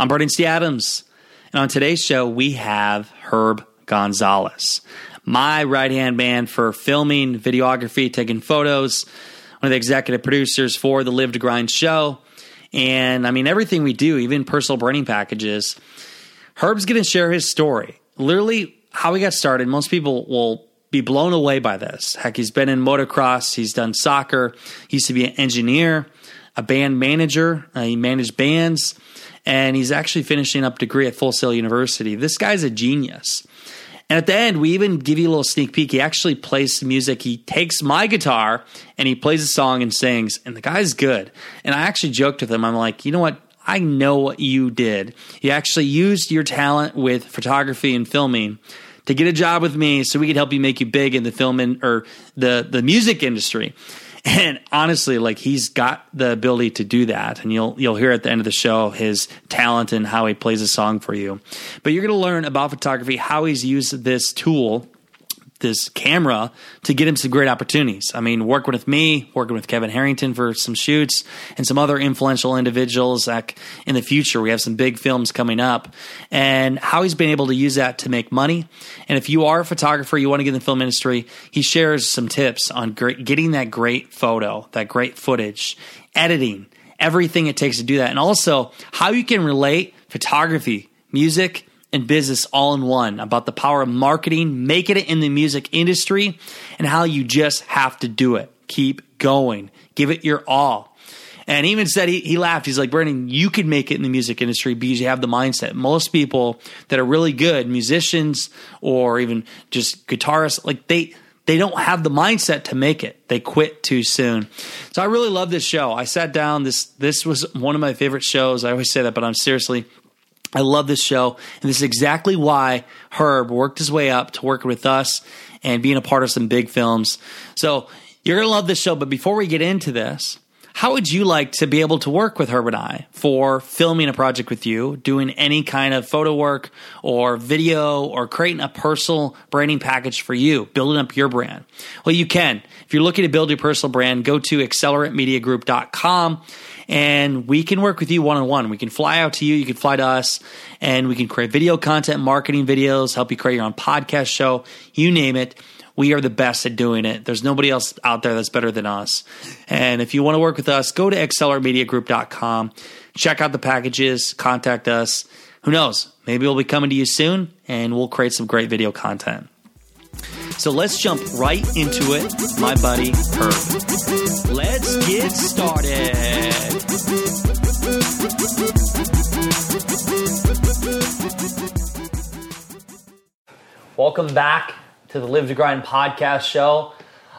I'm Brandon T. Adams. And on today's show, we have Herb Gonzalez, my right hand man for filming, videography, taking photos, one of the executive producers for the Live to Grind show. And I mean, everything we do, even personal branding packages. Herb's going to share his story. Literally, how he got started. Most people will be blown away by this. Heck, he's been in motocross, he's done soccer, he used to be an engineer, a band manager, uh, he managed bands and he's actually finishing up degree at Full Sail University. This guy's a genius. And at the end, we even give you a little sneak peek. He actually plays some music. He takes my guitar and he plays a song and sings, and the guy's good. And I actually joked with him. I'm like, you know what? I know what you did. You actually used your talent with photography and filming to get a job with me so we could help you make you big in the film in, or the, the music industry. And honestly, like he's got the ability to do that, and you'll you'll hear at the end of the show his talent and how he plays a song for you. But you're going to learn about photography, how he's used this tool this camera to get him some great opportunities. I mean, working with me, working with Kevin Harrington for some shoots, and some other influential individuals. Like in the future, we have some big films coming up, and how he's been able to use that to make money. And if you are a photographer, you want to get in the film industry, he shares some tips on great, getting that great photo, that great footage, editing, everything it takes to do that, and also how you can relate photography, music, and business all in one about the power of marketing, making it in the music industry, and how you just have to do it. Keep going, give it your all. And even said he, he laughed. He's like, Brandon, you can make it in the music industry because you have the mindset. Most people that are really good, musicians or even just guitarists, like they they don't have the mindset to make it. They quit too soon. So I really love this show. I sat down. This this was one of my favorite shows. I always say that, but I'm seriously I love this show, and this is exactly why Herb worked his way up to working with us and being a part of some big films. So you're going to love this show, but before we get into this, how would you like to be able to work with Herb and I for filming a project with you, doing any kind of photo work or video or creating a personal branding package for you, building up your brand? Well, you can. If you're looking to build your personal brand, go to acceleratmediagroup.com and we can work with you one on one. We can fly out to you, you can fly to us, and we can create video content, marketing videos, help you create your own podcast show, you name it. We are the best at doing it. There's nobody else out there that's better than us. And if you want to work with us, go to acceleratmediagroup.com, check out the packages, contact us. Who knows? Maybe we'll be coming to you soon and we'll create some great video content. So let's jump right into it, my buddy Herb. Let's get started. Welcome back to the Live to Grind podcast show.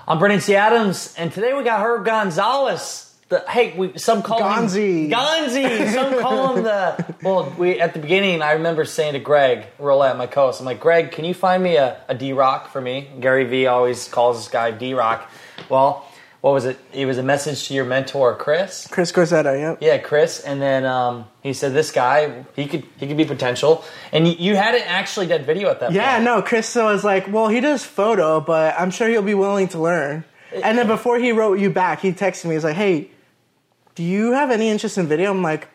I'm Brandon T. Adams, and today we got Herb Gonzalez. The, hey, we, some call Gonzi. him Gonzi. Some call him the. Well, we at the beginning, I remember saying to Greg Rollett, my co-host, I'm like, Greg, can you find me a, a D Rock for me? Gary Vee always calls this guy D Rock. Well, what was it? It was a message to your mentor, Chris. Chris Corsetta, yep. Yeah, Chris, and then um, he said this guy he could he could be potential, and you, you hadn't actually done video at that. Yeah, point. no, Chris was like, well, he does photo, but I'm sure he'll be willing to learn. And then before he wrote you back, he texted me. He's like, hey, do you have any interest in video? I'm like,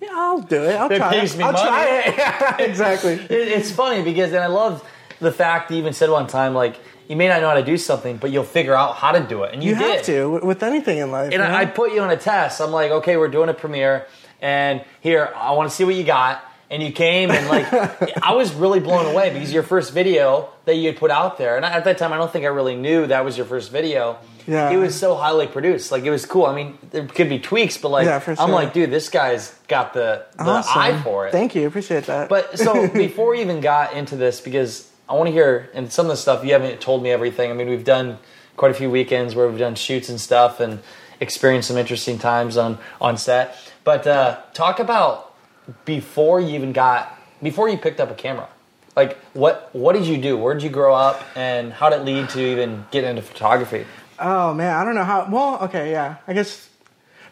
yeah, I'll do it. I'll It try pays it. me I'll money. try it. Yeah, exactly. It, it's funny because, and I love the fact he even said one time, like, you may not know how to do something, but you'll figure out how to do it, and you, You have to with anything in life. And you know? I, I put you on a test. I'm like, okay, we're doing a premiere, and here I want to see what you got. And you came, and like, I was really blown away because your first video that you had put out there, and at that time, I don't think I really knew that was your first video. Yeah. it was so highly produced. Like, it was cool. I mean, there could be tweaks, but like, Yeah, for I'm like, dude, this guy's got the the Awesome. eye for it. Thank you. Appreciate that. But so before we even got into this, because I want to hear and some of the stuff you haven't told me everything. I mean, we've done quite a few weekends where we've done shoots and stuff and experienced some interesting times on on set. But uh, talk about before you even got before you picked up a camera? Like what what did you do? Where did you grow up, and how did it lead to even getting into photography? Oh man, I don't know how. Well, okay, yeah. I guess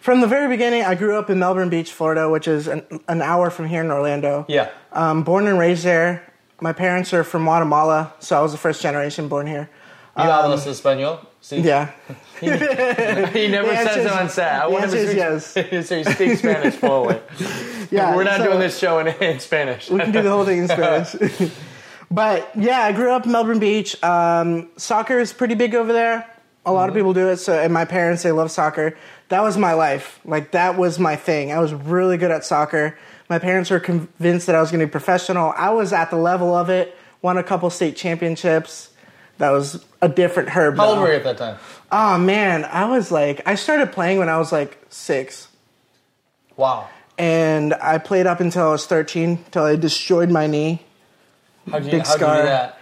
from the very beginning, I grew up in Melbourne Beach, Florida, which is an, an hour from here in Orlando. Yeah. Um, born and raised there. My parents are from Guatemala, so I was the first generation born here. You hablas español? Sí. Yeah. He never The says it on set. I want him to speak, so he speaks Spanish fluently. Yeah. We're not so- doing this show in, in Spanish. We can do the whole thing in Spanish. but yeah, I grew up in Melbourne Beach. Um, soccer is pretty big over there. A lot of people do it. So, and my parents they love soccer. That was my life. Like that was my thing. I was really good at soccer. My parents were convinced that I was going to be professional. I was at the level of it. Won a couple state championships. That was a different herb. How old were you at that time? Oh man, I was like, I started playing when I was like six. Wow. and I played up until I was 13, till I destroyed my knee. How'd you, Big how'd you scar. do that?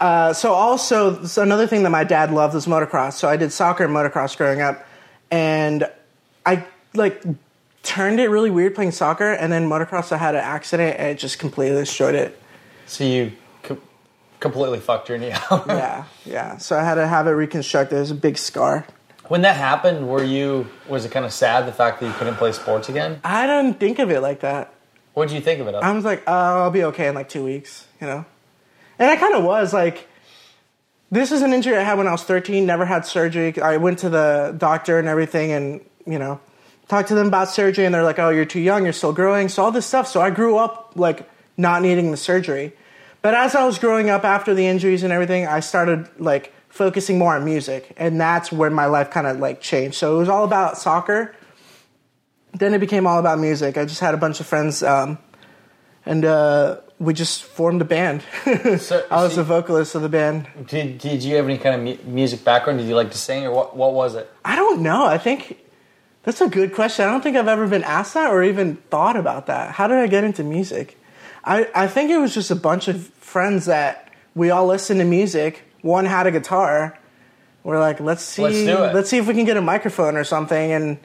Uh, so also, so another thing that my dad loved was motocross. So I did soccer and motocross growing up, and I like turned it really weird playing soccer, and then motocross I had an accident and it just completely destroyed it. So you completely fucked your knee out. Yeah, yeah. So I had to have it reconstructed. It was a big scar. When that happened, were you was it kind of sad the fact that you couldn't play sports again? I didn't think of it like that. What did you think of it? I was like, oh, I'll be okay in like two weeks, you know? And I kind of was like, this is an injury I had when I was 13, never had surgery. I went to the doctor and everything and, you know, talked to them about surgery and they're like, oh, you're too young, you're still growing. So all this stuff. So I grew up like not needing the surgery. But as I was growing up after the injuries and everything, I started like focusing more on music. And that's where my life kind of like changed. So it was all about soccer. Then it became all about music. I just had a bunch of friends um, and uh, we just formed a band. So- I was so- the vocalist of the band. did Did you have any kind of mu- music background? Did you like to sing, or what? What was it? I don't know. I think that's a good question. I don't think I've ever been asked that or even thought about that. How did I get into music? I, I think it was just a bunch of friends that we all listened to music. One had a guitar. We're like, let's see, Let's let's see if we can get a microphone or something, and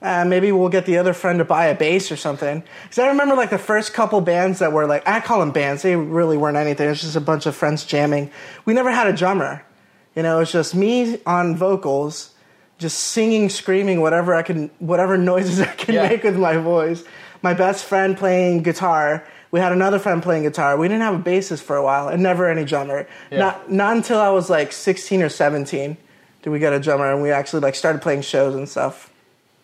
uh, maybe we'll get the other friend to buy a bass or something. Because I remember like the first couple bands that were like, I call them bands. They really weren't anything. It was just a bunch of friends jamming. We never had a drummer. You know, it was just me on vocals, just singing, screaming, whatever I can, whatever noises I can Yeah. make with my voice. My best friend playing guitar. We had another friend playing guitar. We didn't have a bassist for a while, and never any drummer. Yeah. Not not until I was like 16 or 17 did we get a drummer, and we actually like started playing shows and stuff.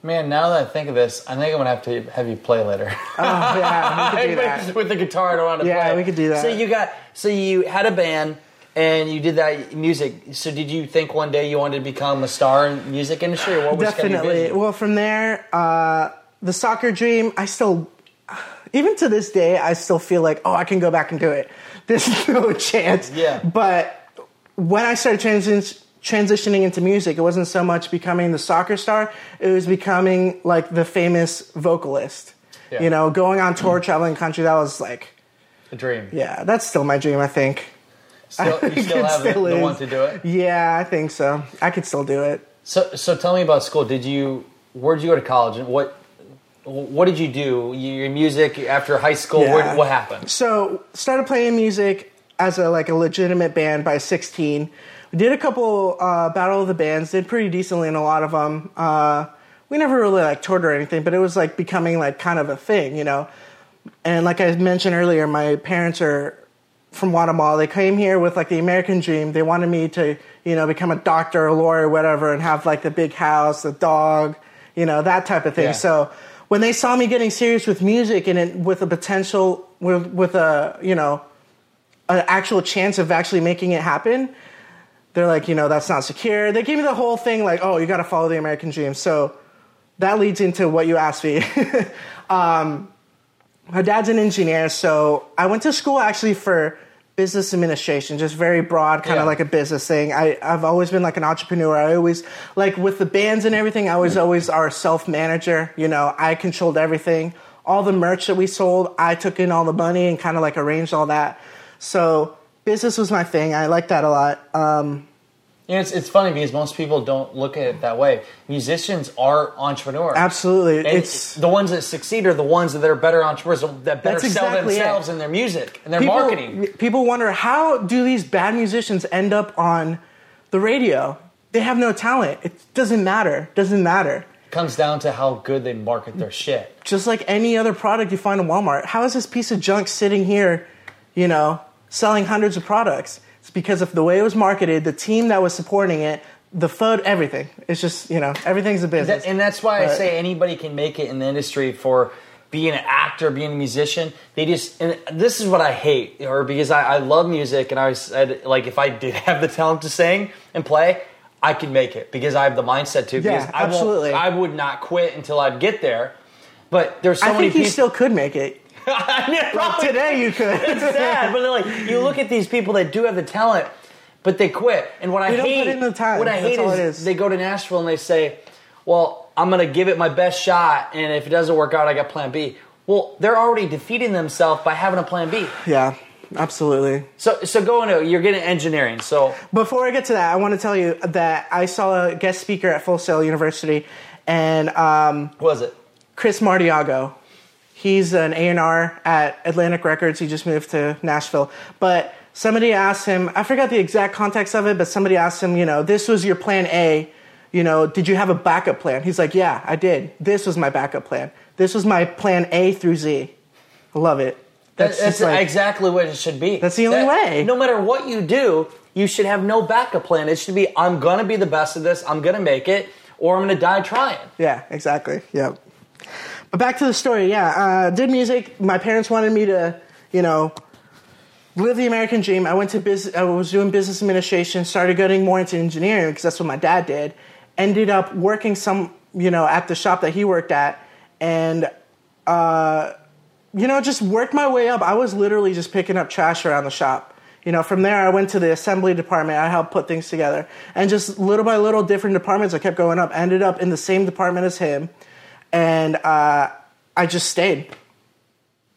Man, now that I think of this, I think I'm gonna have to have you play later. Oh yeah, we could do that. with the guitar, I don't want to Yeah, play. we could do that. So you got, so you had a band and you did that music. So did you think one day you wanted to become a star in the music industry, or what was kind of Definitely. Well, from there, uh, the soccer dream, I still, even to this day, I still feel like, oh, I can go back and do it. There's no chance. Yeah. But when I started transi- transitioning into music, it wasn't so much becoming the soccer star, it was becoming like the famous vocalist. Yeah. You know, going on tour, traveling country, that was like, A dream. yeah, that's still my dream, I think. Still, you still have the, still the is. one to do it. Yeah, I think so. I could still do it. So, so tell me about school. Did you, where did you go to college, and what, what did you do? Your music after high school. Yeah. Where, what happened? So started playing music as a like a legitimate band by 16. We did a couple uh, battle of the bands. Did pretty decently in a lot of them. Uh, we never really like toured or anything, but it was like becoming like kind of a thing, you know. And like I mentioned earlier, my parents are from Guatemala. They came here with like the American dream. They wanted me to, you know, become a doctor, a lawyer, whatever, and have like the big house, the dog, you know, that type of thing. Yeah. So when they saw me getting serious with music and it, with a potential, with, with a, you know, an actual chance of actually making it happen, they're like, you know, that's not secure. They gave me the whole thing like, oh, you got to follow the American dream. So that leads into what you asked me. um, my dad's an engineer, so I went to school actually for business administration, just very broad, kind Yeah. of like a business thing. I, I've always been like an entrepreneur. I always, like with the bands and everything, I was always our self manager. You know, I controlled everything. All the merch that we sold, I took in all the money and kind of like arranged all that. So business was my thing. I liked that a lot. Um, You know, it's, it's funny because most people don't look at it that way. Musicians are entrepreneurs. Absolutely. And It's the ones that succeed are the ones that are better entrepreneurs, that better sell exactly it. themselves and their music and their people, marketing. People wonder how do these bad musicians end up on the radio? They have no talent. It doesn't matter. Doesn't matter. It comes down to how good they market their shit. Just like any other product you find in Walmart. How is this piece of junk sitting here, you know, selling hundreds of products? It's because of the way it was marketed, the team that was supporting it, the photo, everything. It's just, you know, everything's a business. That- and that's why I say anybody can make it in the industry for being an actor, being a musician. They just, and this is what I hate, or because I, I love music and I said, like, if I did have the talent to sing and play, I could make it because I have the mindset to. Yeah, because I absolutely. I would not quit until I'd get there. But there's so I many think you people. still could make it. I mean, probably- today you could. it's sad, but like you look at these people that do have the talent, but they quit. And what I They don't hate, put in the time. what I hate all is, they go to Nashville and they say, "Well, I'm going to give it my best shot, and if it doesn't work out, I got Plan B." Well, they're already defeating themselves by having a Plan B. yeah, absolutely. So, so go into you're getting engineering. So, Before I get to that, I want to tell you that I saw a guest speaker at Full Sail University, and um, what was it? Chris Martiago. He's an A&R at Atlantic Records. He just moved to Nashville. But somebody asked him, I forgot the exact context of it, but somebody asked him, you know, this was your plan A. You know, did you have a backup plan? He's like, yeah, I did. This was my backup plan. This was my plan A through Z. I love it. That's, that's like- exactly what it should be. That's the only That- way. No matter what you do, you should have no backup plan. It should be, I'm going to be the best of this. I'm going to make it, or I'm going to die trying. Yeah, exactly. Yep. Back to the story. Yeah, uh, did music. My parents wanted me to, you know, live the American dream. I went to business. I was doing business administration. Started getting more into engineering because that's what my dad did. Ended up working some, you know, at the shop that he worked at, and uh, you know, just worked my way up. I was literally just picking up trash around the shop. You know, from there I went to the assembly department. I helped put things together, and just little by little, different departments. I kept going up. Ended up in the same department as him, and uh, I just stayed.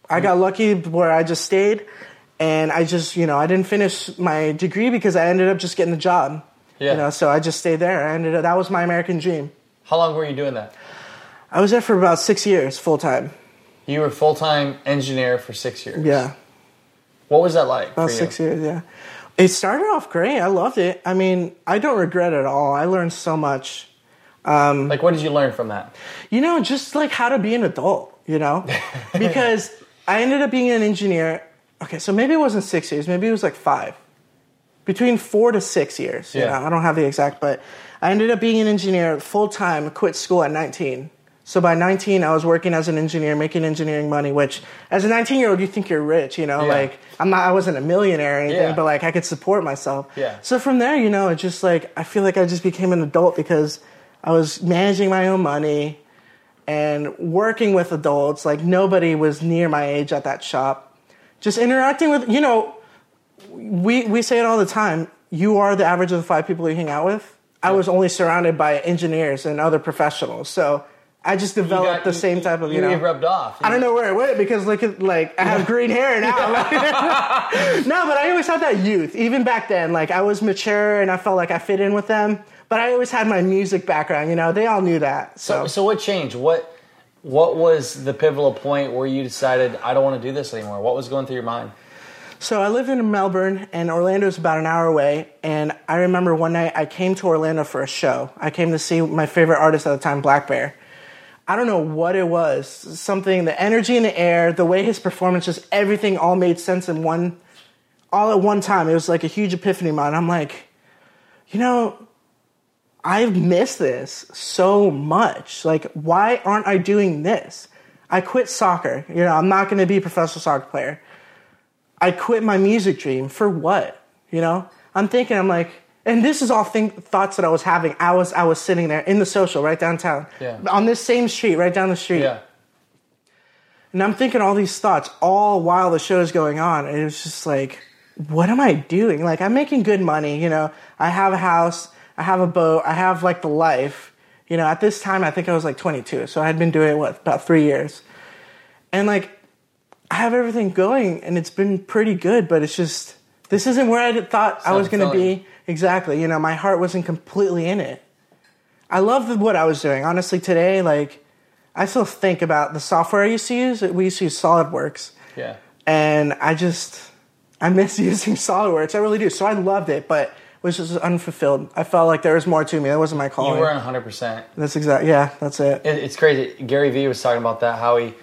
I got lucky where I just stayed, and I just, you know, I didn't finish my degree because I ended up just getting the job. Yeah. You know, so I just stayed there. I ended up, that was my American dream. How long were you doing that? I was there for about six years, full time. You were full time engineer for six years. Yeah. What was that like? About six years, yeah. It started off great. I loved it. I mean, I don't regret it at all. I learned so much. Um, like, what did you learn from that? You know, just like how to be an adult, you know? because I ended up being an engineer. Okay, so maybe it wasn't six years, maybe it was like five. Between four to six years. You Yeah. know, I don't have the exact, but I ended up being an engineer full time, quit school at 19. So by 19, I was working as an engineer, making engineering money, which as a 19 year old, you think you're rich, you know? Yeah. Like, I'm not, I wasn't a millionaire or anything, Yeah. but like I could support myself. Yeah. So from there, you know, it just like, I feel like I just became an adult because I was managing my own money and working with adults. Like nobody was near my age at that shop. Just interacting with, you know, we, we say it all the time. You are the average of the five people you hang out with. I was only surrounded by engineers and other professionals. So I just developed got- the you- same type of, you, know. get rubbed off. I don't know where it went because look at like I have green hair now. no, but I always had that youth. Even back then, like I was mature and I felt like I fit in with them. But I always had my music background. You know, they all knew that. So, So, so what changed? What what was the pivotal point where you decided I don't want to do this anymore? What was going through your mind? so I lived in Melbourne and Orlando's about an hour away. And I remember one night I came to Orlando for a show. I came to see my favorite artist at the time, Blackbear. I don't know what it was. Something, the energy in the air, the way his performance, just everything all made sense in one, all at one time. It was like a huge epiphany moment. I'm like, you know, I've missed this so much. Like, why aren't I doing this? I quit soccer. You know, I'm not going to be a professional soccer player. I quit my music dream for what? You know, I'm thinking, I'm like, and this is all think, thoughts that I was having. I was, I was sitting there in the social right downtown, Yeah. on this same street, right down the street. Yeah. And I'm thinking all these thoughts all while the show is going on. And it was just like, what am I doing? Like, I'm making good money. You know, I have a house, I have a boat, I have like the life. You know, at this time, I think I was like 22. So I had been doing it, what, about three years. And like, I have everything going and it's been pretty good, but it's just, this isn't where I thought I was going to be. exactly. You know, my heart wasn't completely in it. I loved what I was doing. Honestly, today, like, I still think about the software I used to use. We used to use SolidWorks, Yeah. and I just I miss using SolidWorks. I really do. So I loved it, but was just unfulfilled. I felt like there was more to me. That wasn't my calling. You were 100%. That's exact. Yeah, that's it. It, it's crazy. Gary Vee was talking about that, how he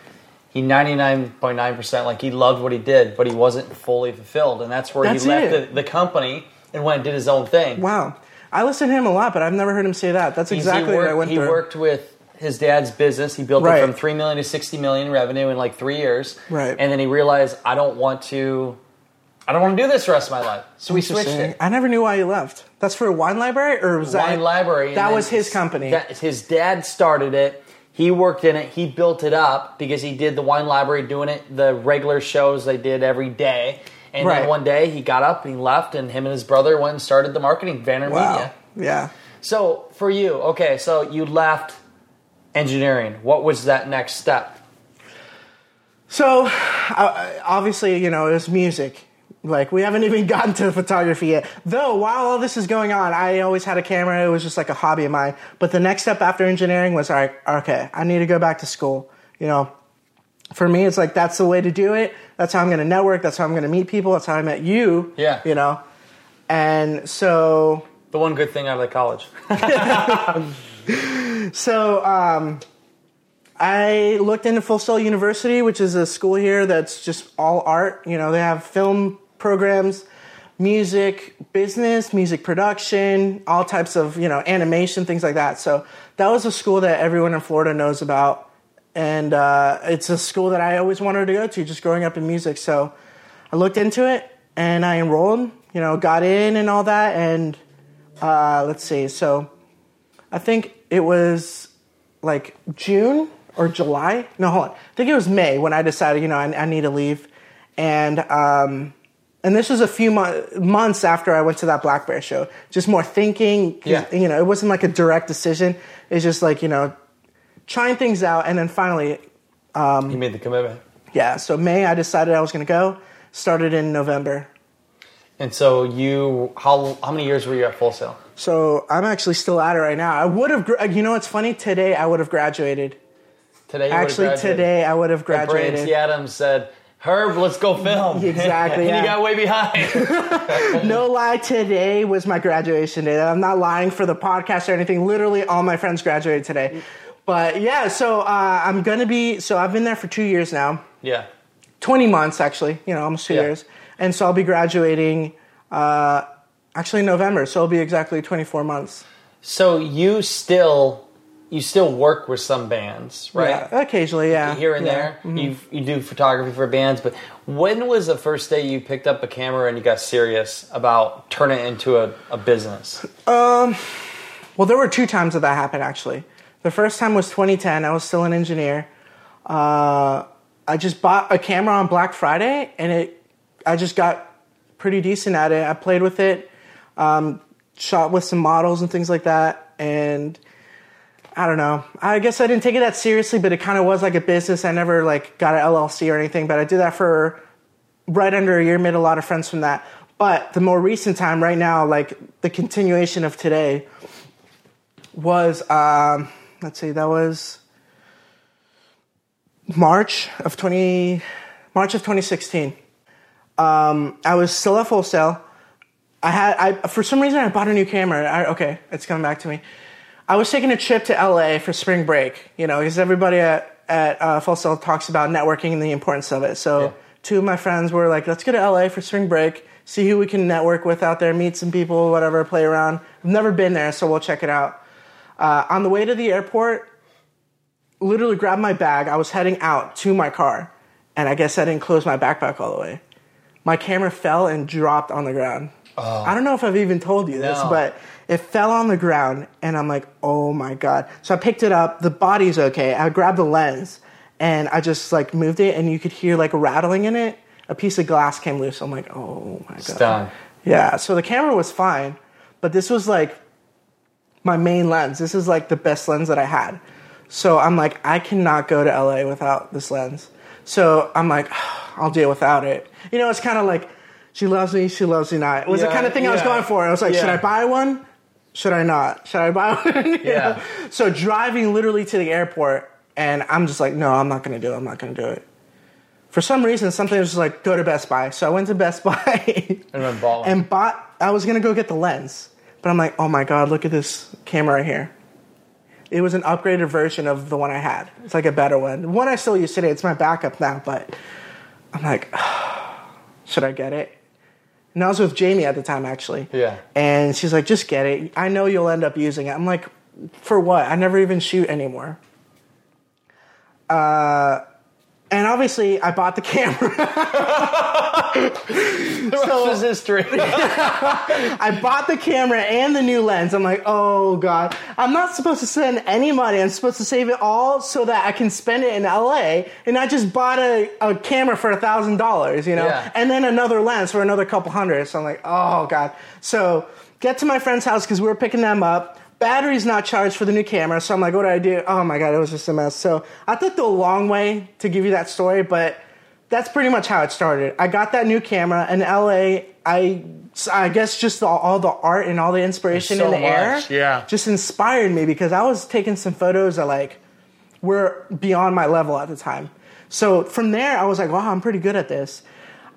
he 99.9% like he loved what he did, but he wasn't fully fulfilled. And that's where That's he left the, the company and went and did his own thing. Wow. I listened to him a lot, but I've never heard him say that. That's exactly he what I went he through. worked with his dad's business. He built Right. it from 3 million to 60 million revenue in like 3 years. Right. And then he realized I don't want to I don't want to do this the rest of my life. So we switched it. I never knew why he left. That's for a wine library, or was that Wine library. and That then was his company. that- his dad started it. He worked in it. He built it up because he did the wine library, doing it the regular shows they did every day. And Right. then one day he got up and he left, and him and his brother went and started the marketing Vayner wow. Media. Yeah. So for you, okay, so you left engineering. What was that next step? So, uh, obviously, you know, it was music. Like, we haven't even gotten to photography yet. Though, while all this is going on, I always had a camera. It was just like a hobby of mine. But the next step after engineering was, all right, okay, I need to go back to school. You know, for me, it's like that's the way to do it. That's how I'm going to network. That's how I'm going to meet people. That's how I met you. Yeah. You know, and so The one good thing out of the college. So um, I looked into Full Sail University, which is a school here that's just all art. You know, they have film programs, music, business, music production, all types of you know animation, things like that. So that was a school that everyone in Florida knows about, and uh, it's a school that I always wanted to go to, just growing up in music. So I looked into it and I enrolled. You know, got in and all that, and uh, let's see. So I think it was like June or July. No, hold on. I think it was May when I decided, you know, I, I need to leave. And um, and this was a few mo- months after I went to that Blackbear show. Just more thinking. Yeah. You know, it wasn't like a direct decision. It's just like you know, trying things out. And then finally, um, you made the commitment. yeah. So May, I decided I was going to go. Started in November. And so you, how how many years were you at Full Sail? So I'm actually still at it right now. I would have, you know, what's funny? Today I would have graduated. Today, you Actually, graduated. today I would have graduated. T. Adams said, "Herb, let's go film." Exactly, and yeah. you got way behind. No lie, today was my graduation day. I'm not lying for the podcast or anything. Literally, all my friends graduated today. But yeah, so uh, I'm gonna be. So I've been there for two years now, yeah. 20 months actually. You know, almost two Yeah. years. And so I'll be graduating uh, actually in November. So it'll be exactly 24 months. So you still you still work with some bands, right? Yeah, occasionally, yeah. Here and Yeah. there, you you do photography for bands. But when was the first day you picked up a camera and you got serious about turning it into a, a business? Well, there were two times that that happened actually. The first time was 2010. I was still an engineer. Uh, I just bought a camera on Black Friday, and it. I just got pretty decent at it. I played with it, um, shot with some models and things like that, and I don't know. I guess I didn't take it that seriously, but it kind of was like a business. I never like got an LLC or anything, but I did that for right under a year. Made a lot of friends from that. But the more recent time, right now, like the continuation of today, was um, let's see, that was March of twenty March of twenty sixteen. Um, I was still at Full Sail. I had I for some reason I bought a new camera. I, okay, it's coming back to me. I was taking a trip to LA for spring break. You know, because everybody at at uh, Full Sail talks about networking and the importance of it. So Yeah. two of my friends were like, "Let's go to LA for spring break. See who we can network with out there. Meet some people, whatever. Play around. I've never been there, so we'll check it out." Uh, on the way to the airport, literally grabbed my bag. I was heading out to my car, and I guess I didn't close my backpack all the way. My camera fell and dropped on the ground. I don't know if I've even told you this, but it fell on the ground, and I'm like, oh my god. So I picked it up. The body's okay. I grabbed the lens, and I just like moved it, and you could hear like rattling in it. A piece of glass came loose. I'm like, oh my god. done. Yeah. So the camera was fine, but this was like my main lens. This is like the best lens that I had. So I'm like, I cannot go to LA without this lens. So I'm like, I'll deal without it. You know, it's kind of like She loves me. She loves me not. It was the kind of thing I was going for. I was like, should I buy one? Should I not? Should I buy one? Yeah. know? So driving literally to the airport, and I'm just like, no, I'm not to do it. I'm not to do it. For some reason, something was just like, go to Best Buy. So I went to Best Buy And bought and bought. I was gonna go get the lens, but I'm like, oh my god, look at this camera right here. It was an upgraded version of the one I had. It's like a better one. The one I still use today. It's my backup now, but I'm like, should I get it? And I was with Jamie at the time, actually. Yeah. And she's like, just get it. I know you'll end up using it. I'm like, for what? I never even shoot anymore. Uh, and obviously, I bought the camera. the rest is history. I bought the camera and the new lens. I'm like, oh god, I'm not supposed to spend any money. I'm supposed to save it all so that I can spend it in LA. And I just bought a, a camera for a thousand dollars, you know, Yeah. and then another lens for another couple hundred. So I'm like, oh god. So get to my friend's house because we were picking them up. Battery's not charged for the new camera, so I'm like, what do I do? Oh my god, it was just a mess. So I took the long way to give you that story, but that's pretty much how it started. I got that new camera in LA. I I guess just all, all the art and all the inspiration So in the air, yeah. just inspired me because I was taking some photos that like were beyond my level at the time. So from there, I was like, wow, I'm pretty good at this.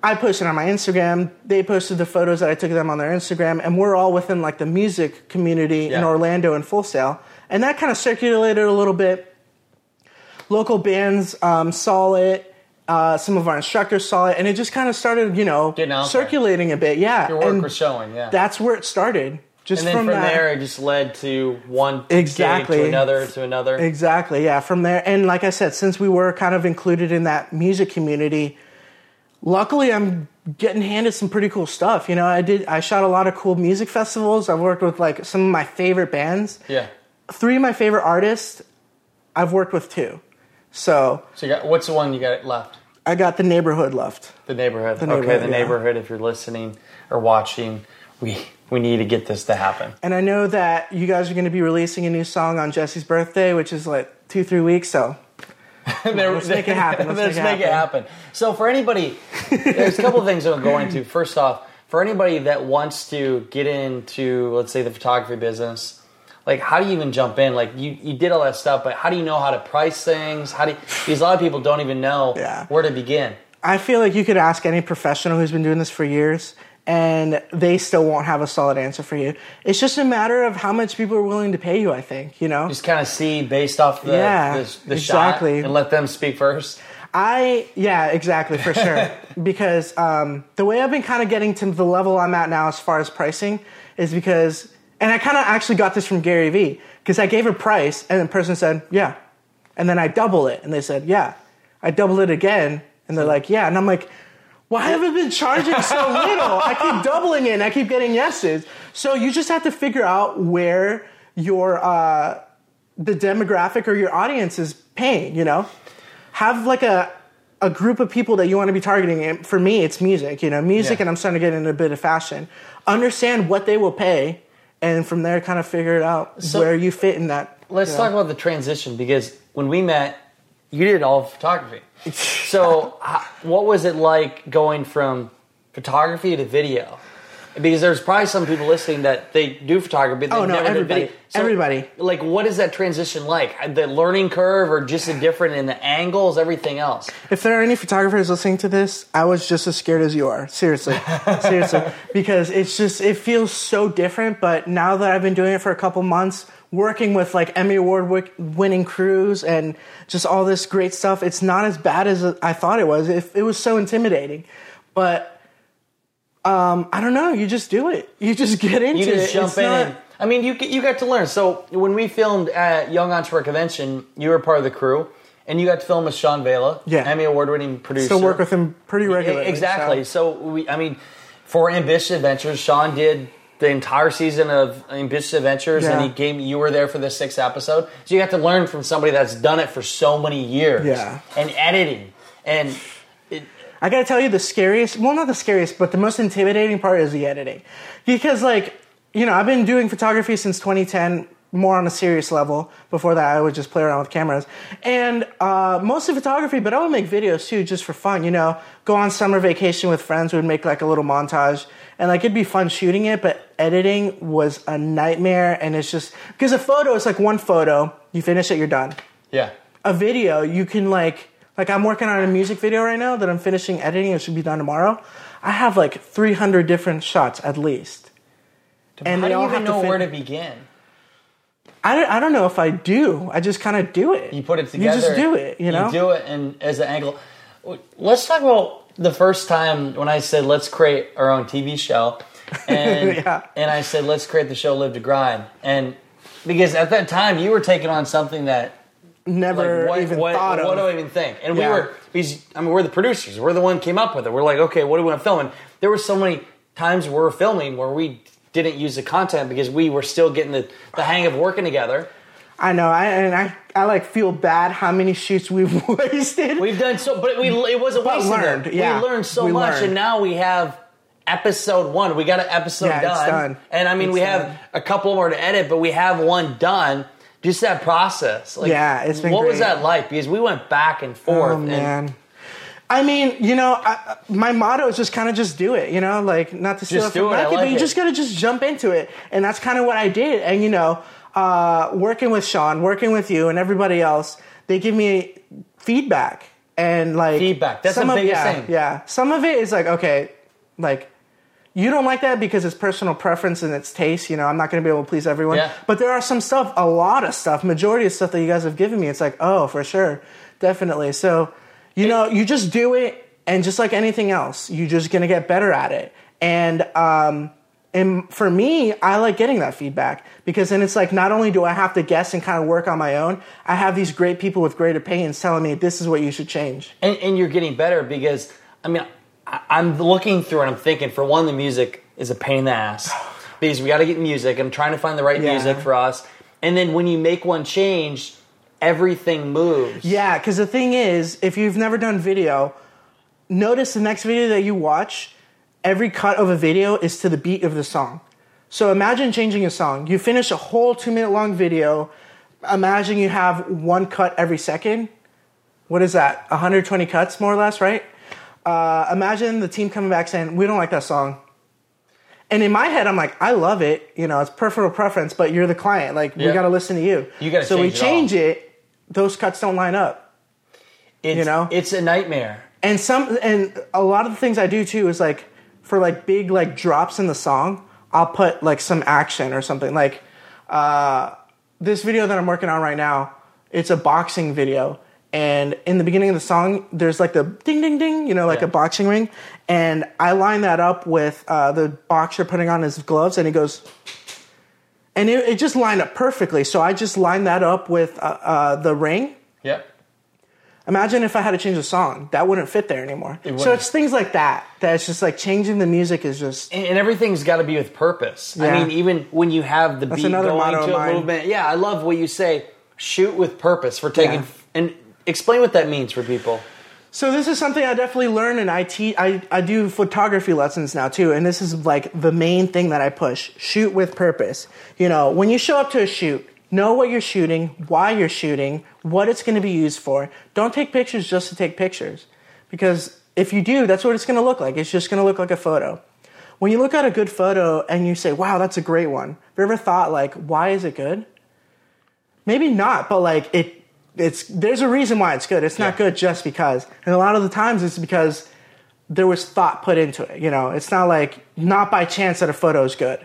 I posted on my Instagram. They posted the photos that I took of them on their Instagram, and we're all within like the music community in Orlando and Full Sail, and that kind of circulated a little bit local bands um, saw it. Uh, some of our instructors saw it, and it just kind of started, you know, Getting out there. circulating a bit. Yeah, Your work and was showing, yeah. That's where it started. Just and then from, from, that, there, it just led to one Exactly. to another to another. Exactly, yeah. From there, and like I said, since we were kind of included in that music community, luckily I'm getting handed some pretty cool stuff. You know, I did, I shot a lot of cool music festivals. I've worked with like some of my favorite bands. Yeah. Three of my favorite artists, I've worked with two. So So you got what's the one you got left? I got the neighborhood left. The neighborhood. The neighborhood, okay, the yeah. neighborhood. If you're listening or watching, we we need to get this to happen. And I know that you guys are going to be releasing a new song on Jesse's birthday, which is like two, three weeks. So let's make it happen. Let's make it happen. So for anybody, there's a couple of things that I'm going to. First off, for anybody that wants to get into, let's say, the photography business, like how do you even jump in? Like you, you did all that stuff, but how do you know how to price things? How do you, because a lot of people don't even know Yeah. where to begin. I feel like you could ask any professional who's been doing this for years, and they still won't have a solid answer for you. It's just a matter of how much people are willing to pay you. I think you know. Just kind of see based off the Yeah, the, the shot exactly. and let them speak first. I yeah, exactly for sure. because um, the way I've been kind of getting to the level I'm at now as far as pricing is because, and I kind of actually got this from Gary Vee because I gave a price and the person said yeah, and then I double it and they said yeah, I double it again and they're like yeah, and I'm like. Why have I been charging so little? I keep doubling it and I keep getting yeses. So you just have to figure out where your uh, the demographic or your audience is paying, you know? Have like a a group of people that you want to be targeting. And for me, it's music, you know, music Yeah. and I'm starting to get into a bit of fashion. Understand what they will pay and from there kind of figure it out So- where you fit in that. Let's you know. talk about the transition because when we met, you did all photography. So, what was it like going from photography to video? Because there's probably some people listening that they do photography. But Oh, no, never everybody. So, Everybody. Like, what is that transition like? The learning curve, or just a different in the angles, everything else? If there are any photographers listening to this, I was just as scared as you are. Seriously. Seriously. Because it's just, it feels so different. But now that I've been doing it for a couple months, working with like Emmy Award wi- winning crews and just all this great stuff, it's not as bad as I thought it was. It, it was so intimidating. But um, I don't know. You just do it. You just get into it. You just it. jump It's in. not- I mean, you you got to learn. So when we filmed at Young Entrepreneur Convention, you were part of the crew, and you got to film with Sean Vela, Yeah. Emmy Award winning producer. Still work with him pretty regularly. Exactly. so- So. we, I mean, for Ambitious Adventures, Sean did the entire season of Ambitious Adventures, and he gave you were there for the sixth episode. So you got to learn from somebody that's done it for so many years. Yeah. And editing and. It, I gotta tell you, the scariest, well, not the scariest, but the most intimidating part is the editing. Because, like, you know, I've been doing photography since 2010. more on a serious level. Before that, I would just play around with cameras and uh, mostly photography. But I would make videos too, just for fun. You know, go on summer vacation with friends. We'd make like a little montage, and like it'd be fun shooting it. But editing was a nightmare, and it's just because a photo is like one photo. You finish it, you're done. Yeah. A video, you can like like I'm working on a music video right now that I'm finishing editing. It should be done tomorrow. I have like 300 different shots at least. And How do you even know fit- where to begin? I don't, I don't know if I do. I just kind of do it. You put it together. You just do it, you know? You do it, and as an angle. Let's talk about the first time when I said let's create our own TV show, and Yeah. and I said let's create the show Live to Grind, and because at that time you were taking on something that Never like what even what, thought what of. do I even think? And Yeah. we were because I mean we're the producers, we're the one who came up with it. We're like okay, what do we want to film? And there were so many times we were filming where we didn't use the content because we were still getting the, the hang of working together. I know. I and I, I like feel bad how many shoots we've wasted. We've done so, but we it wasn't But wasted. learned, though. yeah. We learned so We much, learned. and now we have episode one. We got an episode Yeah, it's done. done. and I mean It's we have done. a couple more to edit, but we have one done. Just that process, like, Yeah, it's been what was that like? Because we went back and oh, forth. Oh and man. I mean, you know, I, my motto is just kind of just do it. You know, like not to steal Just it from do it, Becky, like but you it. just gotta just jump into it, and that's kind of what I did. And you know, uh, working with Sean, working with you, and everybody else, they give me feedback and like Feedback. That's some the of, yeah, thing. Yeah, some of it is like okay, like. You don't like that because it's personal preference and it's taste. You know, I'm not going to be able to please everyone. Yeah. But there are some stuff, a lot of stuff, majority of stuff that you guys have given me. It's like, oh, for sure, definitely. So, you know, you just do it, and just like anything else, you're just gonna get better at it. And um, and for me, I like getting that feedback because then it's like not only do I have to guess and kind of work on my own, I have these great people with great opinions telling me this is what you should change. and, and you're getting better because I mean I, I'm looking through and I'm thinking for one the music is a pain in the ass because we got to get music. I'm trying to find the right Yeah. music for us, and then when you make one change, everything moves. Yeah, because the thing is, if you've never done video, notice the next video that you watch, every cut of a video is to the beat of the song. So imagine changing a song. You finish a whole two minute long video. Imagine you have one cut every second. What is that? 120 cuts, more or less, right? Uh, imagine the team coming back saying, We don't like that song. And in my head, I'm like, I love it. You know, it's personal preference, but you're the client. Like, we got to listen to you. You gotta So we change it change it. Those cuts don't line up. it's, you know? it's a nightmare. and some and a lot of the things I do too is like for like big like drops in the song, I'll put like some action or something. Like uh, this video that I'm working on right now, it's a boxing video, and in the beginning of the song, there's like the ding ding ding, you know, like Yeah. a boxing ring, and I line that up with uh, the boxer putting on his gloves, and he goes. And it, it just lined up perfectly. So I just lined that up with uh, uh, the ring, Yep. Imagine if I had to change a song, that wouldn't fit there anymore. It So it's things like that. That it's just like changing the music is just and, and everything's got to be with purpose. I mean, even when you have the That's beat going to a movement, yeah, I love what you say. Shoot with purpose for taking Yeah. and explain what that means for people. So this is something I definitely learn, and I te- I, I do photography lessons now too, and this is like the main thing that I push: shoot with purpose. You know, when you show up to a shoot, know what you're shooting, why you're shooting, what it's going to be used for. Don't take pictures just to take pictures, because if you do, that's what it's going to look like. It's just going to look like a photo. When you look at a good photo and you say, "Wow, that's a great one," have you ever thought like, "Why is it good?" Maybe not, but like it it's there's a reason why it's good. It's not Yeah. good just because. And a lot of the times it's because there was thought put into it, you know. It's not like not by chance that a photo is good.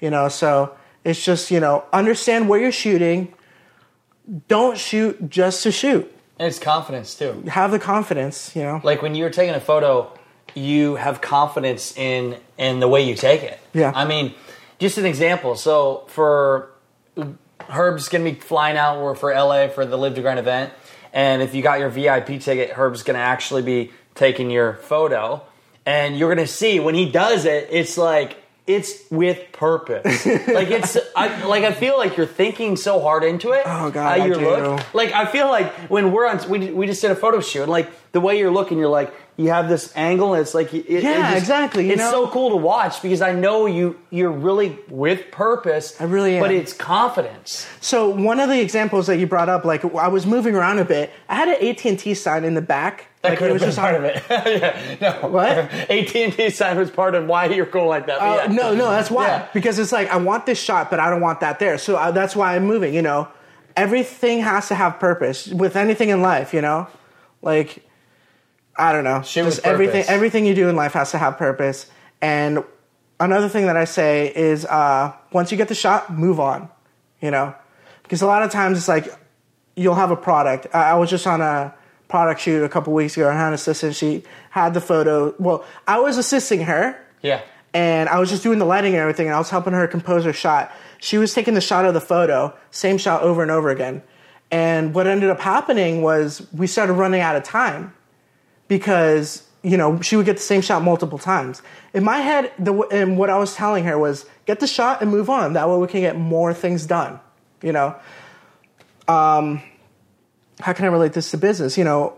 You know, so it's just, you know, understand where you're shooting. Don't shoot just to shoot. And it's confidence too. Have the confidence, you know. Like when you're taking a photo, you have confidence in in the way you take it. Yeah. I mean, just an example. So for Herb's gonna be flying out we're for LA for the Live to Grind event, and if you got your VIP ticket, Herb's gonna actually be taking your photo, and you're gonna see when he does it, it's like it's with purpose. like it's I, like I feel like you're thinking so hard into it. Oh, God, how I you do. look. Like I feel like when we're on, we we just did a photo shoot, and like the way you're looking, you're like you have this angle, and it's like it, it Yeah, just- exactly, you it's know? so cool to watch because I know you you're really with purpose. I really am. but it's confidence. So one of the examples that you brought up, like I was moving around a bit, I had an AT and T sign in the back. That like could have been just part on- of it. yeah, no. What? AT and T sign was part of why you're cool like that. Uh, yeah. No, no, that's why. Yeah. Because it's like I want this shot, but I don't want that there. So I, that's why I'm moving. You know, everything has to have purpose with anything in life. You know, like I don't know, with just everything. Everything you do in life has to have purpose. And another thing that I say is, uh, once you get the shot, move on. You know, because a lot of times it's like you'll have a product. I, I was just on a product shoot a couple weeks ago. I had an assistant. She had the photo. Well, I was assisting her Yeah. and I was just doing the lighting and everything, and I was helping her compose her shot. She was taking the shot of the photo, same shot over and over again. And what ended up happening was we started running out of time because you know she would get the same shot multiple times. In my head, the and what I was telling her was get the shot and move on. That way we can get more things done. You know, um, how can I relate this to business? You know,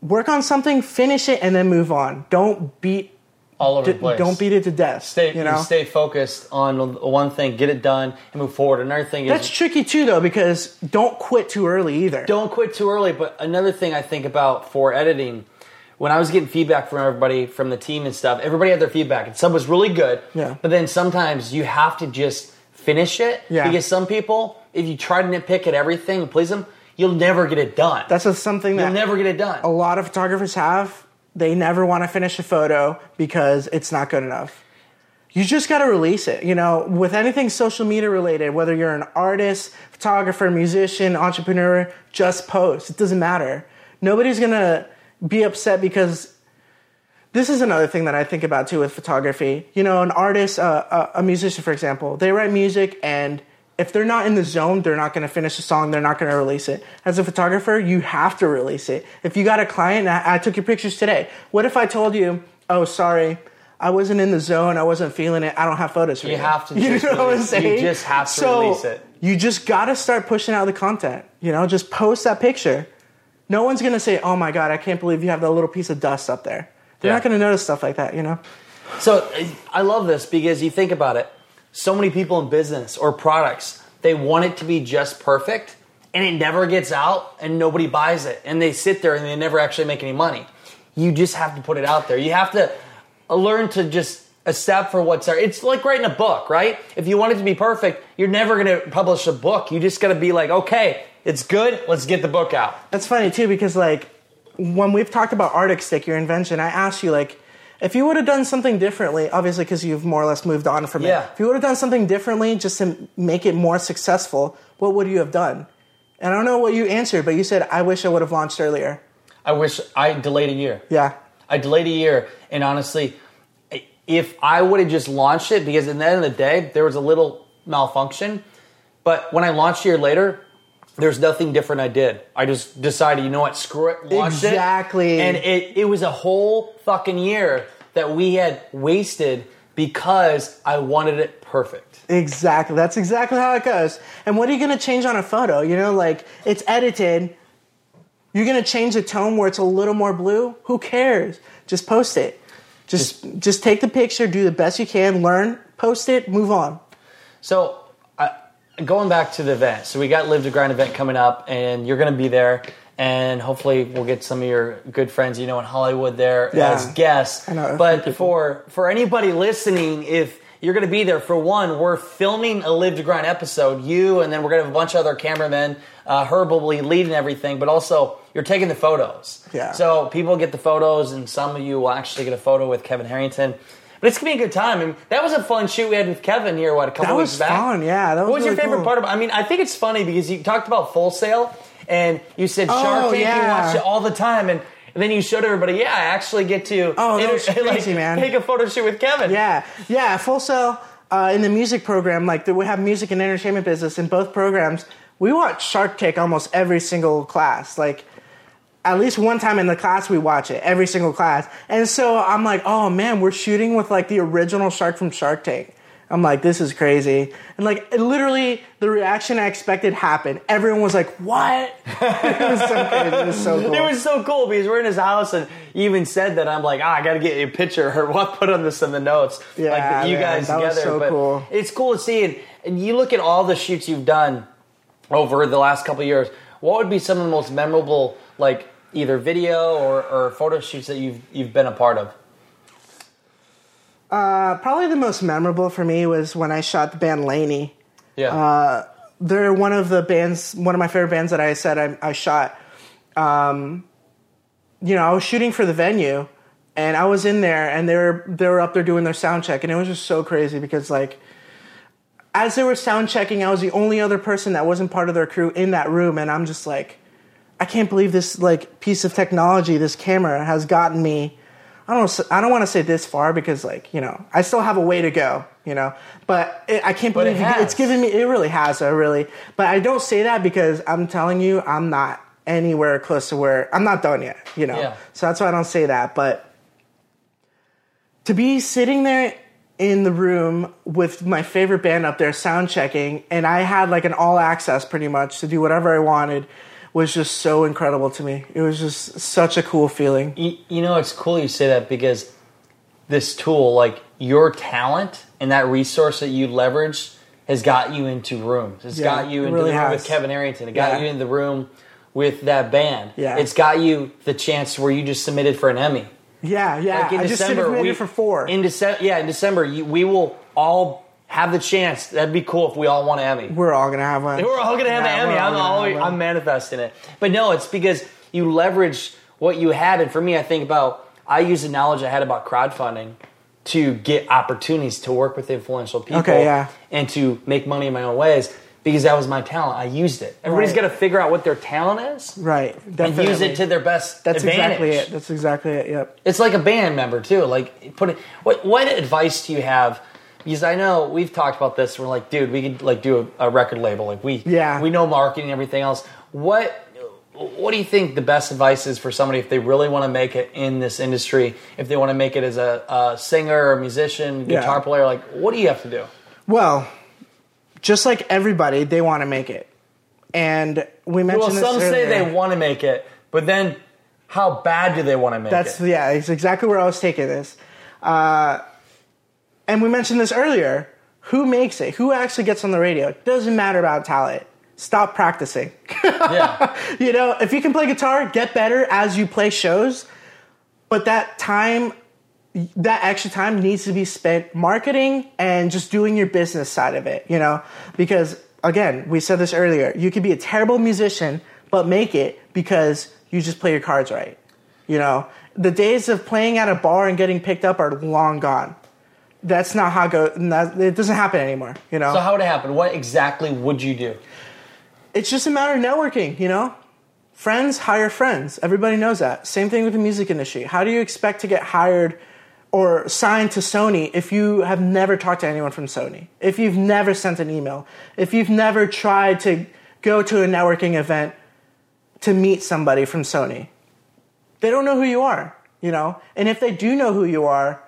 work on something, finish it, and then move on. Don't beat All over D- the place. don't beat it to death. Stay, you know, stay focused on one thing, get it done, and move forward. Another thing is that's tricky too, though, because don't quit too early either. don't quit too early. But another thing I think about for editing, when I was getting feedback from everybody from the team and stuff, everybody had their feedback, and some was really good. Yeah. But then sometimes you have to just finish it. Yeah. Because some people, if you try to nitpick at everything and please them, you'll never get it done. That's something that you'll never get it done. a lot of photographers have. They never want to finish a photo because it's not good enough. You just got to release it. You know, with anything social media related, whether you're an artist, photographer, musician, entrepreneur, just post. It doesn't matter. Nobody's going to be upset because this is another thing that I think about too with photography. You know, an artist, uh, a, a musician, for example, they write music and if they're not in the zone, they're not going to finish the song. They're not going to release it. As a photographer, you have to release it. If you got a client, I, I took your pictures today. What if I told you, oh, sorry, I wasn't in the zone. I wasn't feeling it. I don't have photos for you. You have to You just know what I'm release- you just have to So, release it. You just got to start pushing out the content. You know, just post that picture. No one's going to say, oh my God, I can't believe you have that little piece of dust up there. They're Yeah. not going to notice stuff like that, you know? So I love this because you think about it. So many people in business or products, they want it to be just perfect and it never gets out and nobody buys it. And they sit there and they never actually make any money. You just have to put it out there. You have to uh, learn to just accept for what's there. It's like writing a book, right? If you want it to be perfect, you're never going to publish a book. You just got to be like, okay, it's good. Let's get the book out. That's funny too because like when we've talked about Arctic Stick, your invention, I asked you like if you would have done something differently, obviously because you've more or less moved on from Yeah. it. If you would have done something differently just to make it more successful, what would you have done? And I don't know what you answered, but you said I wish I would have launched earlier. I wish I delayed a year. Yeah. I delayed a year, and honestly, if I would have just launched it, because at the end of the day, there was a little malfunction, but when I launched a year later, there's nothing different I did. I just decided, you know what, screw it, Exactly. it. And it, it was a whole fucking year that we had wasted because I wanted it perfect. Exactly. That's exactly how it goes. And what are you going to change on a photo? You know, like it's edited. You're going to change the tone where it's a little more blue. Who cares? Just post it. Just just take the picture, do the best you can, learn, post it, move on. So, going back to the event, so we got Live to Grind event coming up, and you're going to be there, and hopefully we'll get some of your good friends you know in Hollywood there Yeah. as guests. I know, But for for anybody listening, if you're going to be there, for one, we're filming a Live to Grind episode. You and then we're going to have a bunch of other cameramen. Uh, Herb will be leading everything, but also you're taking the photos. Yeah. So people get the photos, and some of you will actually get a photo with Kevin Harrington. But it's gonna be a good time, and that was a fun shoot we had with Kevin here. What a couple That weeks was back. fun, yeah, that was what was your really favorite cool. part of? I mean, I think it's funny because you talked about Full Sail, and you said Oh, Shark Tank. You yeah. watch it all the time, and, and then you showed everybody. Yeah, I actually get to. Oh, inter- crazy, man. Take a photo shoot with Kevin. Yeah, yeah. Full Sail uh, in the music program, like we have music and entertainment business in both programs. We watch Shark Tank almost every single class. Like at least one time in the class, we watch it every single class. And so I'm like, oh man, we're shooting with like the original shark from Shark Tank. I'm like, this is crazy. And like, literally, the reaction I expected happened. Everyone was like, what? it was so crazy. It was so cool. It was so cool because we're in his house and he even said that I'm like, ah, I got to get you a picture or what put on this in the notes. Yeah, like you man, guys that was so but cool. it's cool to see. And, and you look at all the shoots you've done over the last couple of years. What would be some of the most memorable, like either video or, or photo shoots that you've you've been a part of? Uh, probably the most memorable for me was when I shot the band LANY. Yeah. Uh, they're one of the bands, one of my favorite bands that I said I, I shot. Um, you know, I was shooting for the venue, and I was in there, and they were they were up there doing their sound check, and it was just so crazy because like, as they were sound checking, I was the only other person that wasn't part of their crew in that room, and I'm just like, I can't believe this like piece of technology, this camera has gotten me. I don't I don't want to say this far because like you know I still have a way to go you know but it, I can't But it believe has. it's given me it really has uh, really but I don't say that because I'm telling you I'm not anywhere close to where I'm not done yet you know Yeah. so that's why I don't say that but to be sitting there in the room with my favorite band up there sound checking and I had like an all access pretty much to do whatever I wanted was just so incredible to me it was just such a cool feeling You, you know, it's cool you say that because this tool, like your talent and that resource that you leveraged, has got you into rooms. It's Yeah, got you into really the room has. with Kevin Harrington. It got Yeah. you in the room with that band. Yeah. It's got you the chance where you just submitted for an Emmy. yeah yeah Like in I just December, submitted we, for four In December, yeah, in December, you, we will all have the chance. That'd be cool if we all won an Emmy. We're all gonna have one. We're all gonna have Yeah, an Emmy. I'm always. I'm manifesting it. But no, it's because you leverage what you had, and for me, I think about I use the knowledge I had about crowdfunding to get opportunities to work with influential people, Okay, yeah. and to make money in my own ways because that was my talent. I used it. Everybody's Right. got to figure out what their talent is right. and use it to their best That's advantage. exactly it. That's exactly it. Yep. It's like a band member too. Like put it. What what advice do you have? Because I know we've talked about this. We're like, dude, we could like do a, a record label. Like we Yeah. we know marketing and everything else. What what do you think the best advice is for somebody if they really want to make it in this industry? If they want to make it as a, a singer or musician, guitar Yeah. player, like what do you have to do? Well, just like everybody, they want to make it, and we mentioned. Well, some say they want to make it, but then how bad do they want to make That's it? That's yeah. It's exactly where I was taking this. Uh, and we mentioned this earlier. Who makes it? Who actually gets on the radio? It doesn't matter about talent. Stop practicing. yeah. you know, if you can play guitar, get better as you play shows. But that time, that extra time needs to be spent marketing and just doing your business side of it, you know? Because again, we said this earlier, you could be a terrible musician, but make it because you just play your cards right. You know, the days of playing at a bar and getting picked up are long gone. That's not how it It doesn't happen anymore. You know, So how would it happen? What exactly would you do? it's just a matter of networking, you know? Friends hire friends. Everybody knows that. Same thing with the music industry. How do you expect to get hired or signed to Sony if you have never talked to anyone from Sony? If you've never sent an email? If you've never tried to go to a networking event to meet somebody from Sony? They don't know who you are, you know? And if they do know who you are,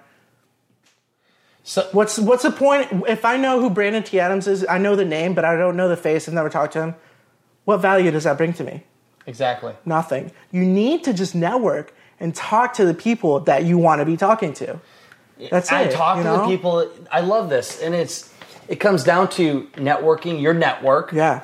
So what's what's the point if I know who Brandon T. Adams is, I know the name, but I don't know the face, I've never talked to him. What value does that bring to me? exactly. Nothing. You need to just network and talk to the people that you want to be talking to. That's I it. I talk you to the people. I love this, and it's it comes down to networking. Your network. Yeah.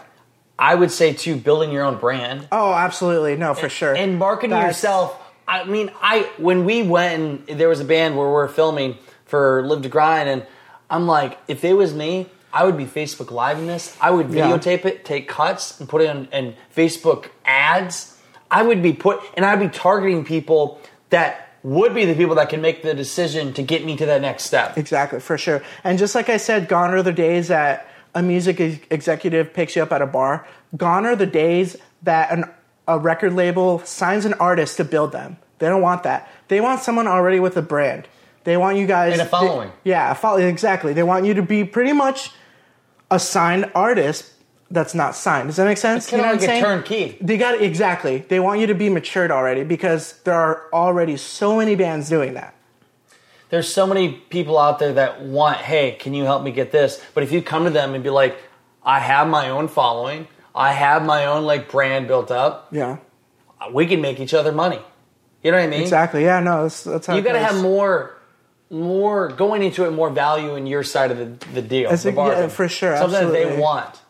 I would say to building your own brand Oh, absolutely. No, for sure. and marketing That's- yourself. I mean, I when we went and there was a band where we are filming for Live to Grind, and I'm like, if it was me, I would be Facebook Live in this. I would Yeah. videotape it, take cuts, and put it on in Facebook ads. I would be put, and I'd be targeting people that would be the people that can make the decision to get me to that next step. Exactly, for sure. And just like I said, gone are the days that a music ex- executive picks you up at a bar. Gone are the days that an, a record label signs an artist to build them. They don't want that. They want someone already with a brand. They want you guys And a following. they- yeah, a follow, exactly. They want you to be pretty much a signed artist that's not signed. Does that make sense? It's what like I'm saying? turnkey. They got exactly. They want you to be matured already because there are already so many bands doing that. there's so many people out there that want, hey, can you help me get this? But if you come to them and be like, I have my own following, I have my own like brand built up, Yeah. we can make each other money. You know what I mean? Exactly. Yeah. No. That's, that's how You got to have more, more going into it, more value in your side of the, the deal. The a- yeah, for sure, Something that they want.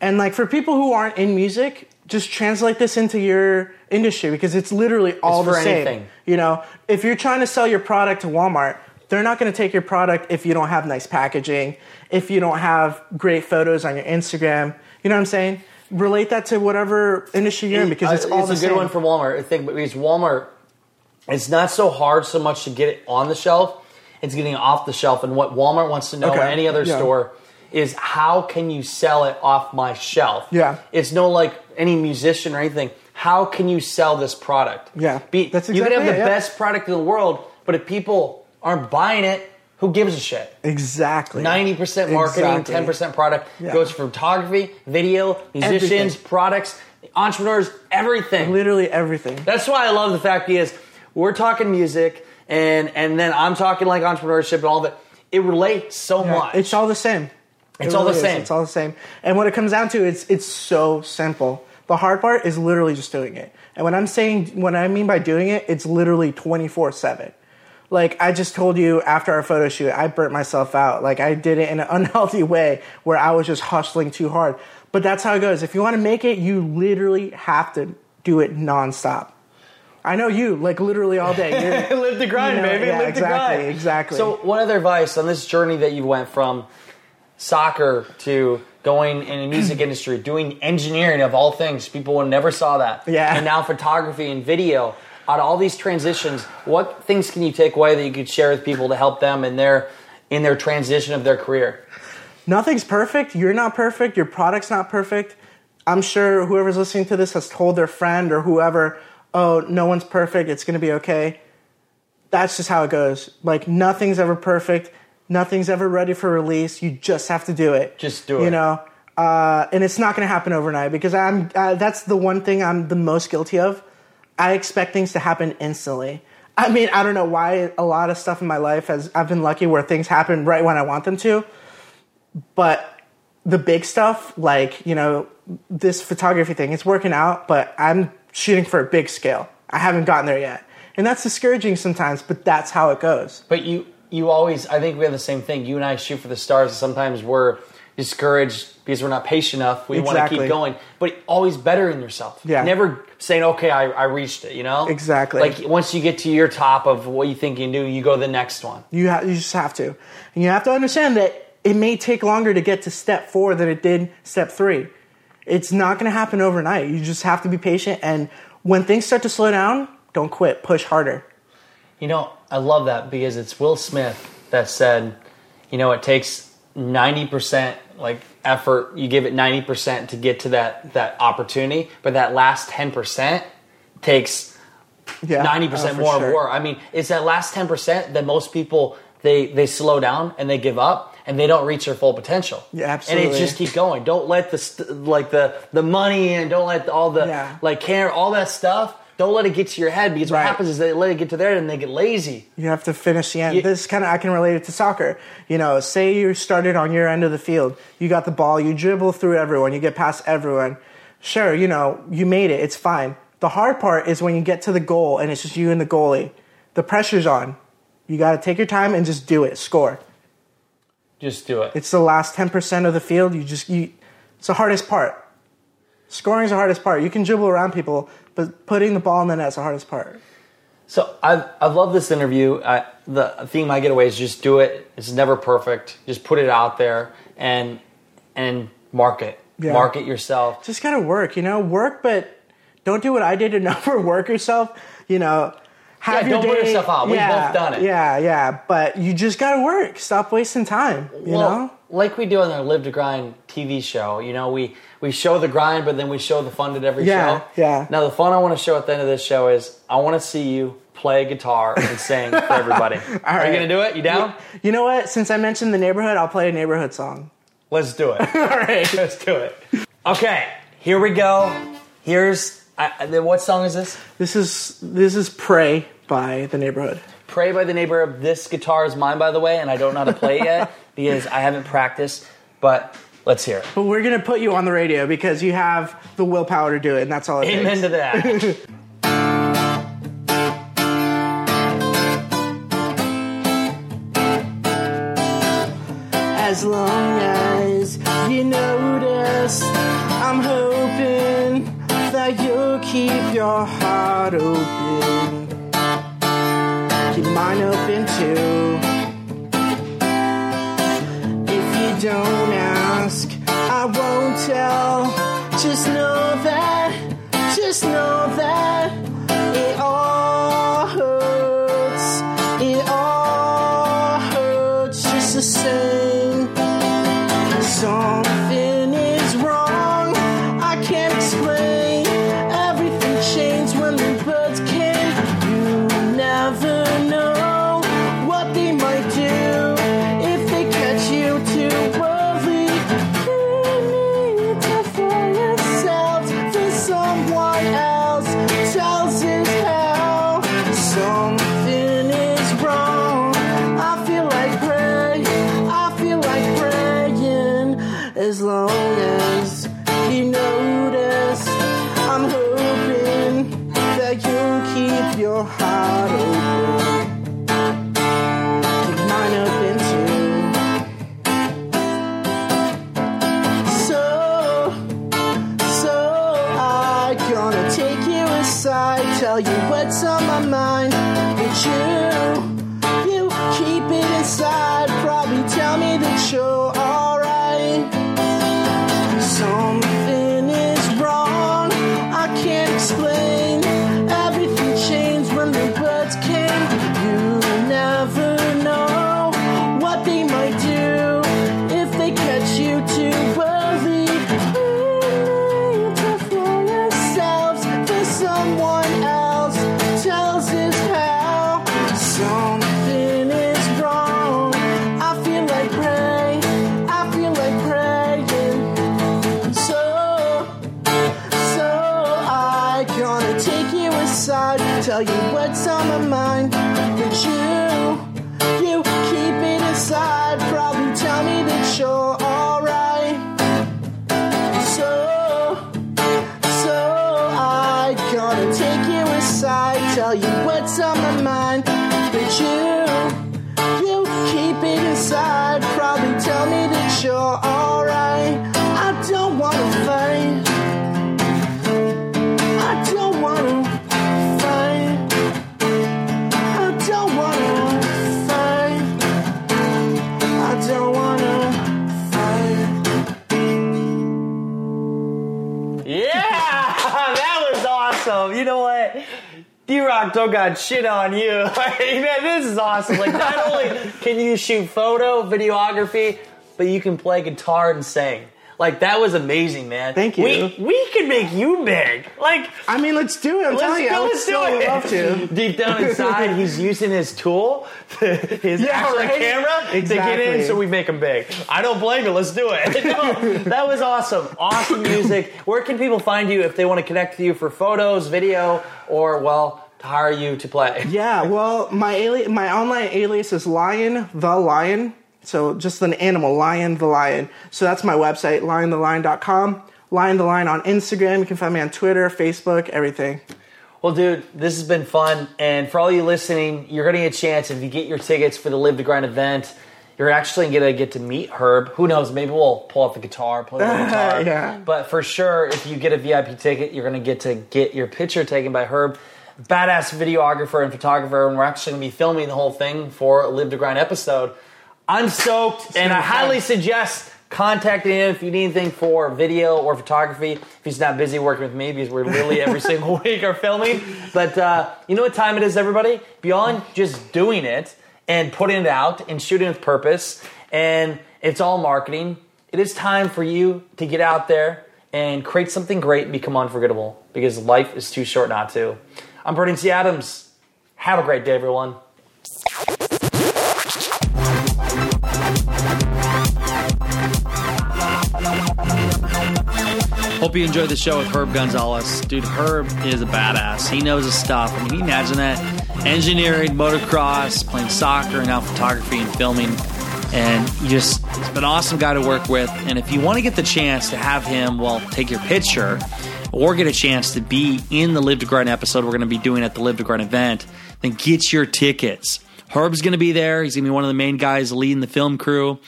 And like for people who aren't in music, just translate this into your industry because it's literally all It's the same. anything. You know, if you're trying to sell your product to Walmart, they're not going to take your product if you don't have nice packaging, if you don't have great photos on your Instagram. You know what I'm saying? Relate that to whatever industry you're in because it's all it's the a good same. one for Walmart. I think because Walmart, it's not so hard so much to get it on the shelf. It's getting off the shelf. And what Walmart wants to know, or any other Yeah. store, is how can you sell it off my shelf? Yeah. It's no like any musician or anything. How can you sell this product? Yeah. Be, That's you can have the yeah. best product in the world, but if people aren't buying it, who gives a shit? exactly. Ninety percent marketing, Exactly. ten percent product Yeah. goes for photography, video, musicians, Everything. products, entrepreneurs, everything. Literally everything. That's why I love the fact is we're talking music and and then I'm talking like entrepreneurship and all that. It relates so Yeah, much. It's all the same. It's It all the is. same. It's all the same. And when it comes down to it, it's it's so simple. The hard part is literally just doing it. And when I'm saying when I mean by doing it, it's literally 24/7. Like I just told you after our photo shoot, I burnt myself out. Like I did it in an unhealthy way where I was just hustling too hard. But that's how it goes. If you want to make it, you literally have to do it nonstop. I know you, like literally all day. You're, live the grind, You know, baby. yeah, live exactly, the grind. exactly. So, what other advice on this journey that you went from soccer to going in the music industry, doing engineering of all things? People would never saw that. Yeah. And now photography and video. Out of all these transitions, what things can you take away that you could share with people to help them in their in their transition of their career? nothing's perfect. You're not perfect. Your product's not perfect. I'm sure whoever's listening to this has told their friend or whoever, oh, no one's perfect. It's going to be okay. That's just how it goes. Like, nothing's ever perfect. Nothing's ever ready for release. You just have to do it. Just do it. You know? Uh, and it's not going to happen overnight because I'm, uh, that's the one thing I'm the most guilty of. I expect things to happen instantly. I mean, I don't know why a lot of stuff in my life has, I've been lucky where things happen right when I want them to but the big stuff like you know this photography thing it's working out but i'm shooting for a big scale i haven't gotten there yet and that's discouraging sometimes but that's how it goes But you you always I think we have the same thing. You and I shoot for the stars and sometimes we're discouraged because we're not patient enough. We want to keep going. But always bettering yourself. Yeah. Never saying, Okay, I, I reached it, you know? Exactly. Like once you get to your top of what you think you can do, you go the next one. you, ha- you just have to and you have to understand that it may take longer to get to step four than it did step three it's not going to happen overnight you just have to be patient and when things start to slow down don't quit push harder You know, I love that because it's Will Smith that said, you know, it takes ninety percent like effort. You give it ninety percent to get to that that opportunity, but that last ten percent takes yeah uh, ninety oh, percent for more sure. of work. I mean, it's that last ten percent that most people they they slow down and they give up and they don't reach their full potential. Yeah, absolutely. And it's just keep going. Don't let the st- like the the money and don't let all the Yeah. like care all that stuff. Don't let it get to your head because what happens is they let it get to there and they get lazy. You have to finish the end. You- this kind of I can relate it to soccer. You know, say you started on your end of the field, you got the ball, you dribble through everyone, you get past everyone. Sure, you know, you made it. It's fine. The hard part is when you get to the goal and it's just you and the goalie. The pressure's on. You got to take your time and just do it. Score. Just do it. It's the last 10% of the field. You just you it's the hardest part. Scoring is the hardest part. You can dribble around people, but putting the ball in the net is the hardest part. So I've I've loved this interview. I, the theme I get away is just do it. It's never perfect. Just put it out there and and market. Yeah. Market yourself. just gotta work, you know, work, but don't do what I did and overwork yourself. You know, have Yeah, your don't day- yourself out. We've yeah, both done it. Yeah, yeah, but you just gotta work. Stop wasting time. You well, know, like we do on our Live to Grind TV show. You know, we we show the grind, but then we show the fun at every Yeah, show. yeah. Now the fun I want to show at the end of this show is I want to see you play guitar and sing for everybody. Are right. you gonna do it? You down? you know what? Since I mentioned the Neighbourhood, I'll play a Neighbourhood song. Let's do it. All right. Let's do it. Okay, here we go. Here's I- what song is this? This is this is "Prey" by the Neighbourhood. Prey by the neighbor of this guitar is mine, by the way, and I don't know how to play it yet because I haven't practiced. But let's hear it. But we're gonna put you on the radio because you have the willpower to do it, and that's all it Amen takes. to that. As long as you notice, I'm hoping that you'll keep your heart open. Keep mine open too. If you don't ask, I won't tell. Just know that, just know that it all Rock don't got shit on you. Like, man, this is awesome. Like, not only can you shoot photo, videography, but you can play guitar and sing. Like, that was amazing, man. Thank you. We, we can make you big. Like, I mean, let's do it. I'm telling you, I let's do it. love to. Deep down inside, he's using his tool, his Yeah, actual right? camera, to get in so we make him big. I don't blame you. Let's do it. No, that was awesome. Awesome music. Where can people find you if they want to connect with you for photos, video, or, well, hire you to play? Yeah, well, my ali- my online alias is Lion the Lion. So just an animal, Lion the Lion. So that's my website, lionthelion.com. Lion the Lion on Instagram. You can find me on Twitter, Facebook, everything. Well, dude, this has been fun. And for all you listening, you're going to get a chance if you get your tickets for the Live to Grind event. You're actually going to get to meet Herb. Who knows? Maybe we'll pull out the guitar, play the guitar. Yeah. But for sure, if you get a VIP ticket, you're going to get to get your picture taken by Herb. Badass videographer and photographer. And we're actually going to be filming the whole thing for a Live to Grind episode. I'm stoked, and I highly suggest contacting him if you need anything for video or photography. If he's not busy working with me, because we're literally every single week are filming. But uh, you know what time it is, everybody? Beyond just doing it and putting it out and shooting with purpose, and it's all marketing. It is time for you to get out there and create something great and become unforgettable because life is too short not to. I'm Brandon T. Adams. Have a great day, everyone. Hope you enjoyed the show with Herb Gonzalez. Dude, Herb is a badass. He knows his stuff. I mean, can you imagine that? engineering, motocross, playing soccer, and now photography and filming. And just, an awesome guy to work with. And if you want to get the chance to have him, well, take your picture or get a chance to be in the Live to Grind episode we're going to be doing at the Live to Grind event, then get your tickets. Herb's going to be there. He's going to be one of the main guys leading the film crew.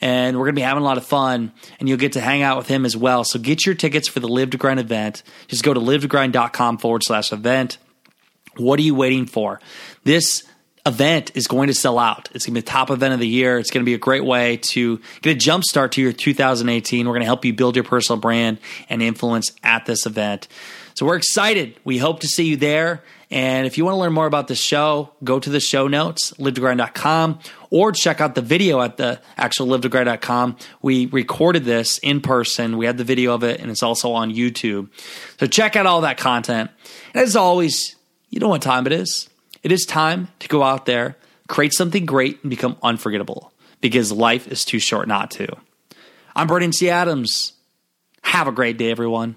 And we're going to be having a lot of fun, and you'll get to hang out with him as well. So get your tickets for the Live to Grind event. Just go to livetogrind.com forward slash event. What are you waiting for? This event is going to sell out. It's going to be the top event of the year. It's going to be a great way to get a jump start to your 2018. We're going to help you build your personal brand and influence at this event. So we're excited. We hope to see you there. And if you want to learn more about the show, go to the show notes, livetogrind.com, or check out the video at the actual livetogrind.com. We recorded this in person. We had the video of it, and it's also on YouTube. So check out all that content. And as always, you know what time it is. It is time to go out there, create something great, and become unforgettable because life is too short not to. I'm Brandon T. Adams. Have a great day, everyone.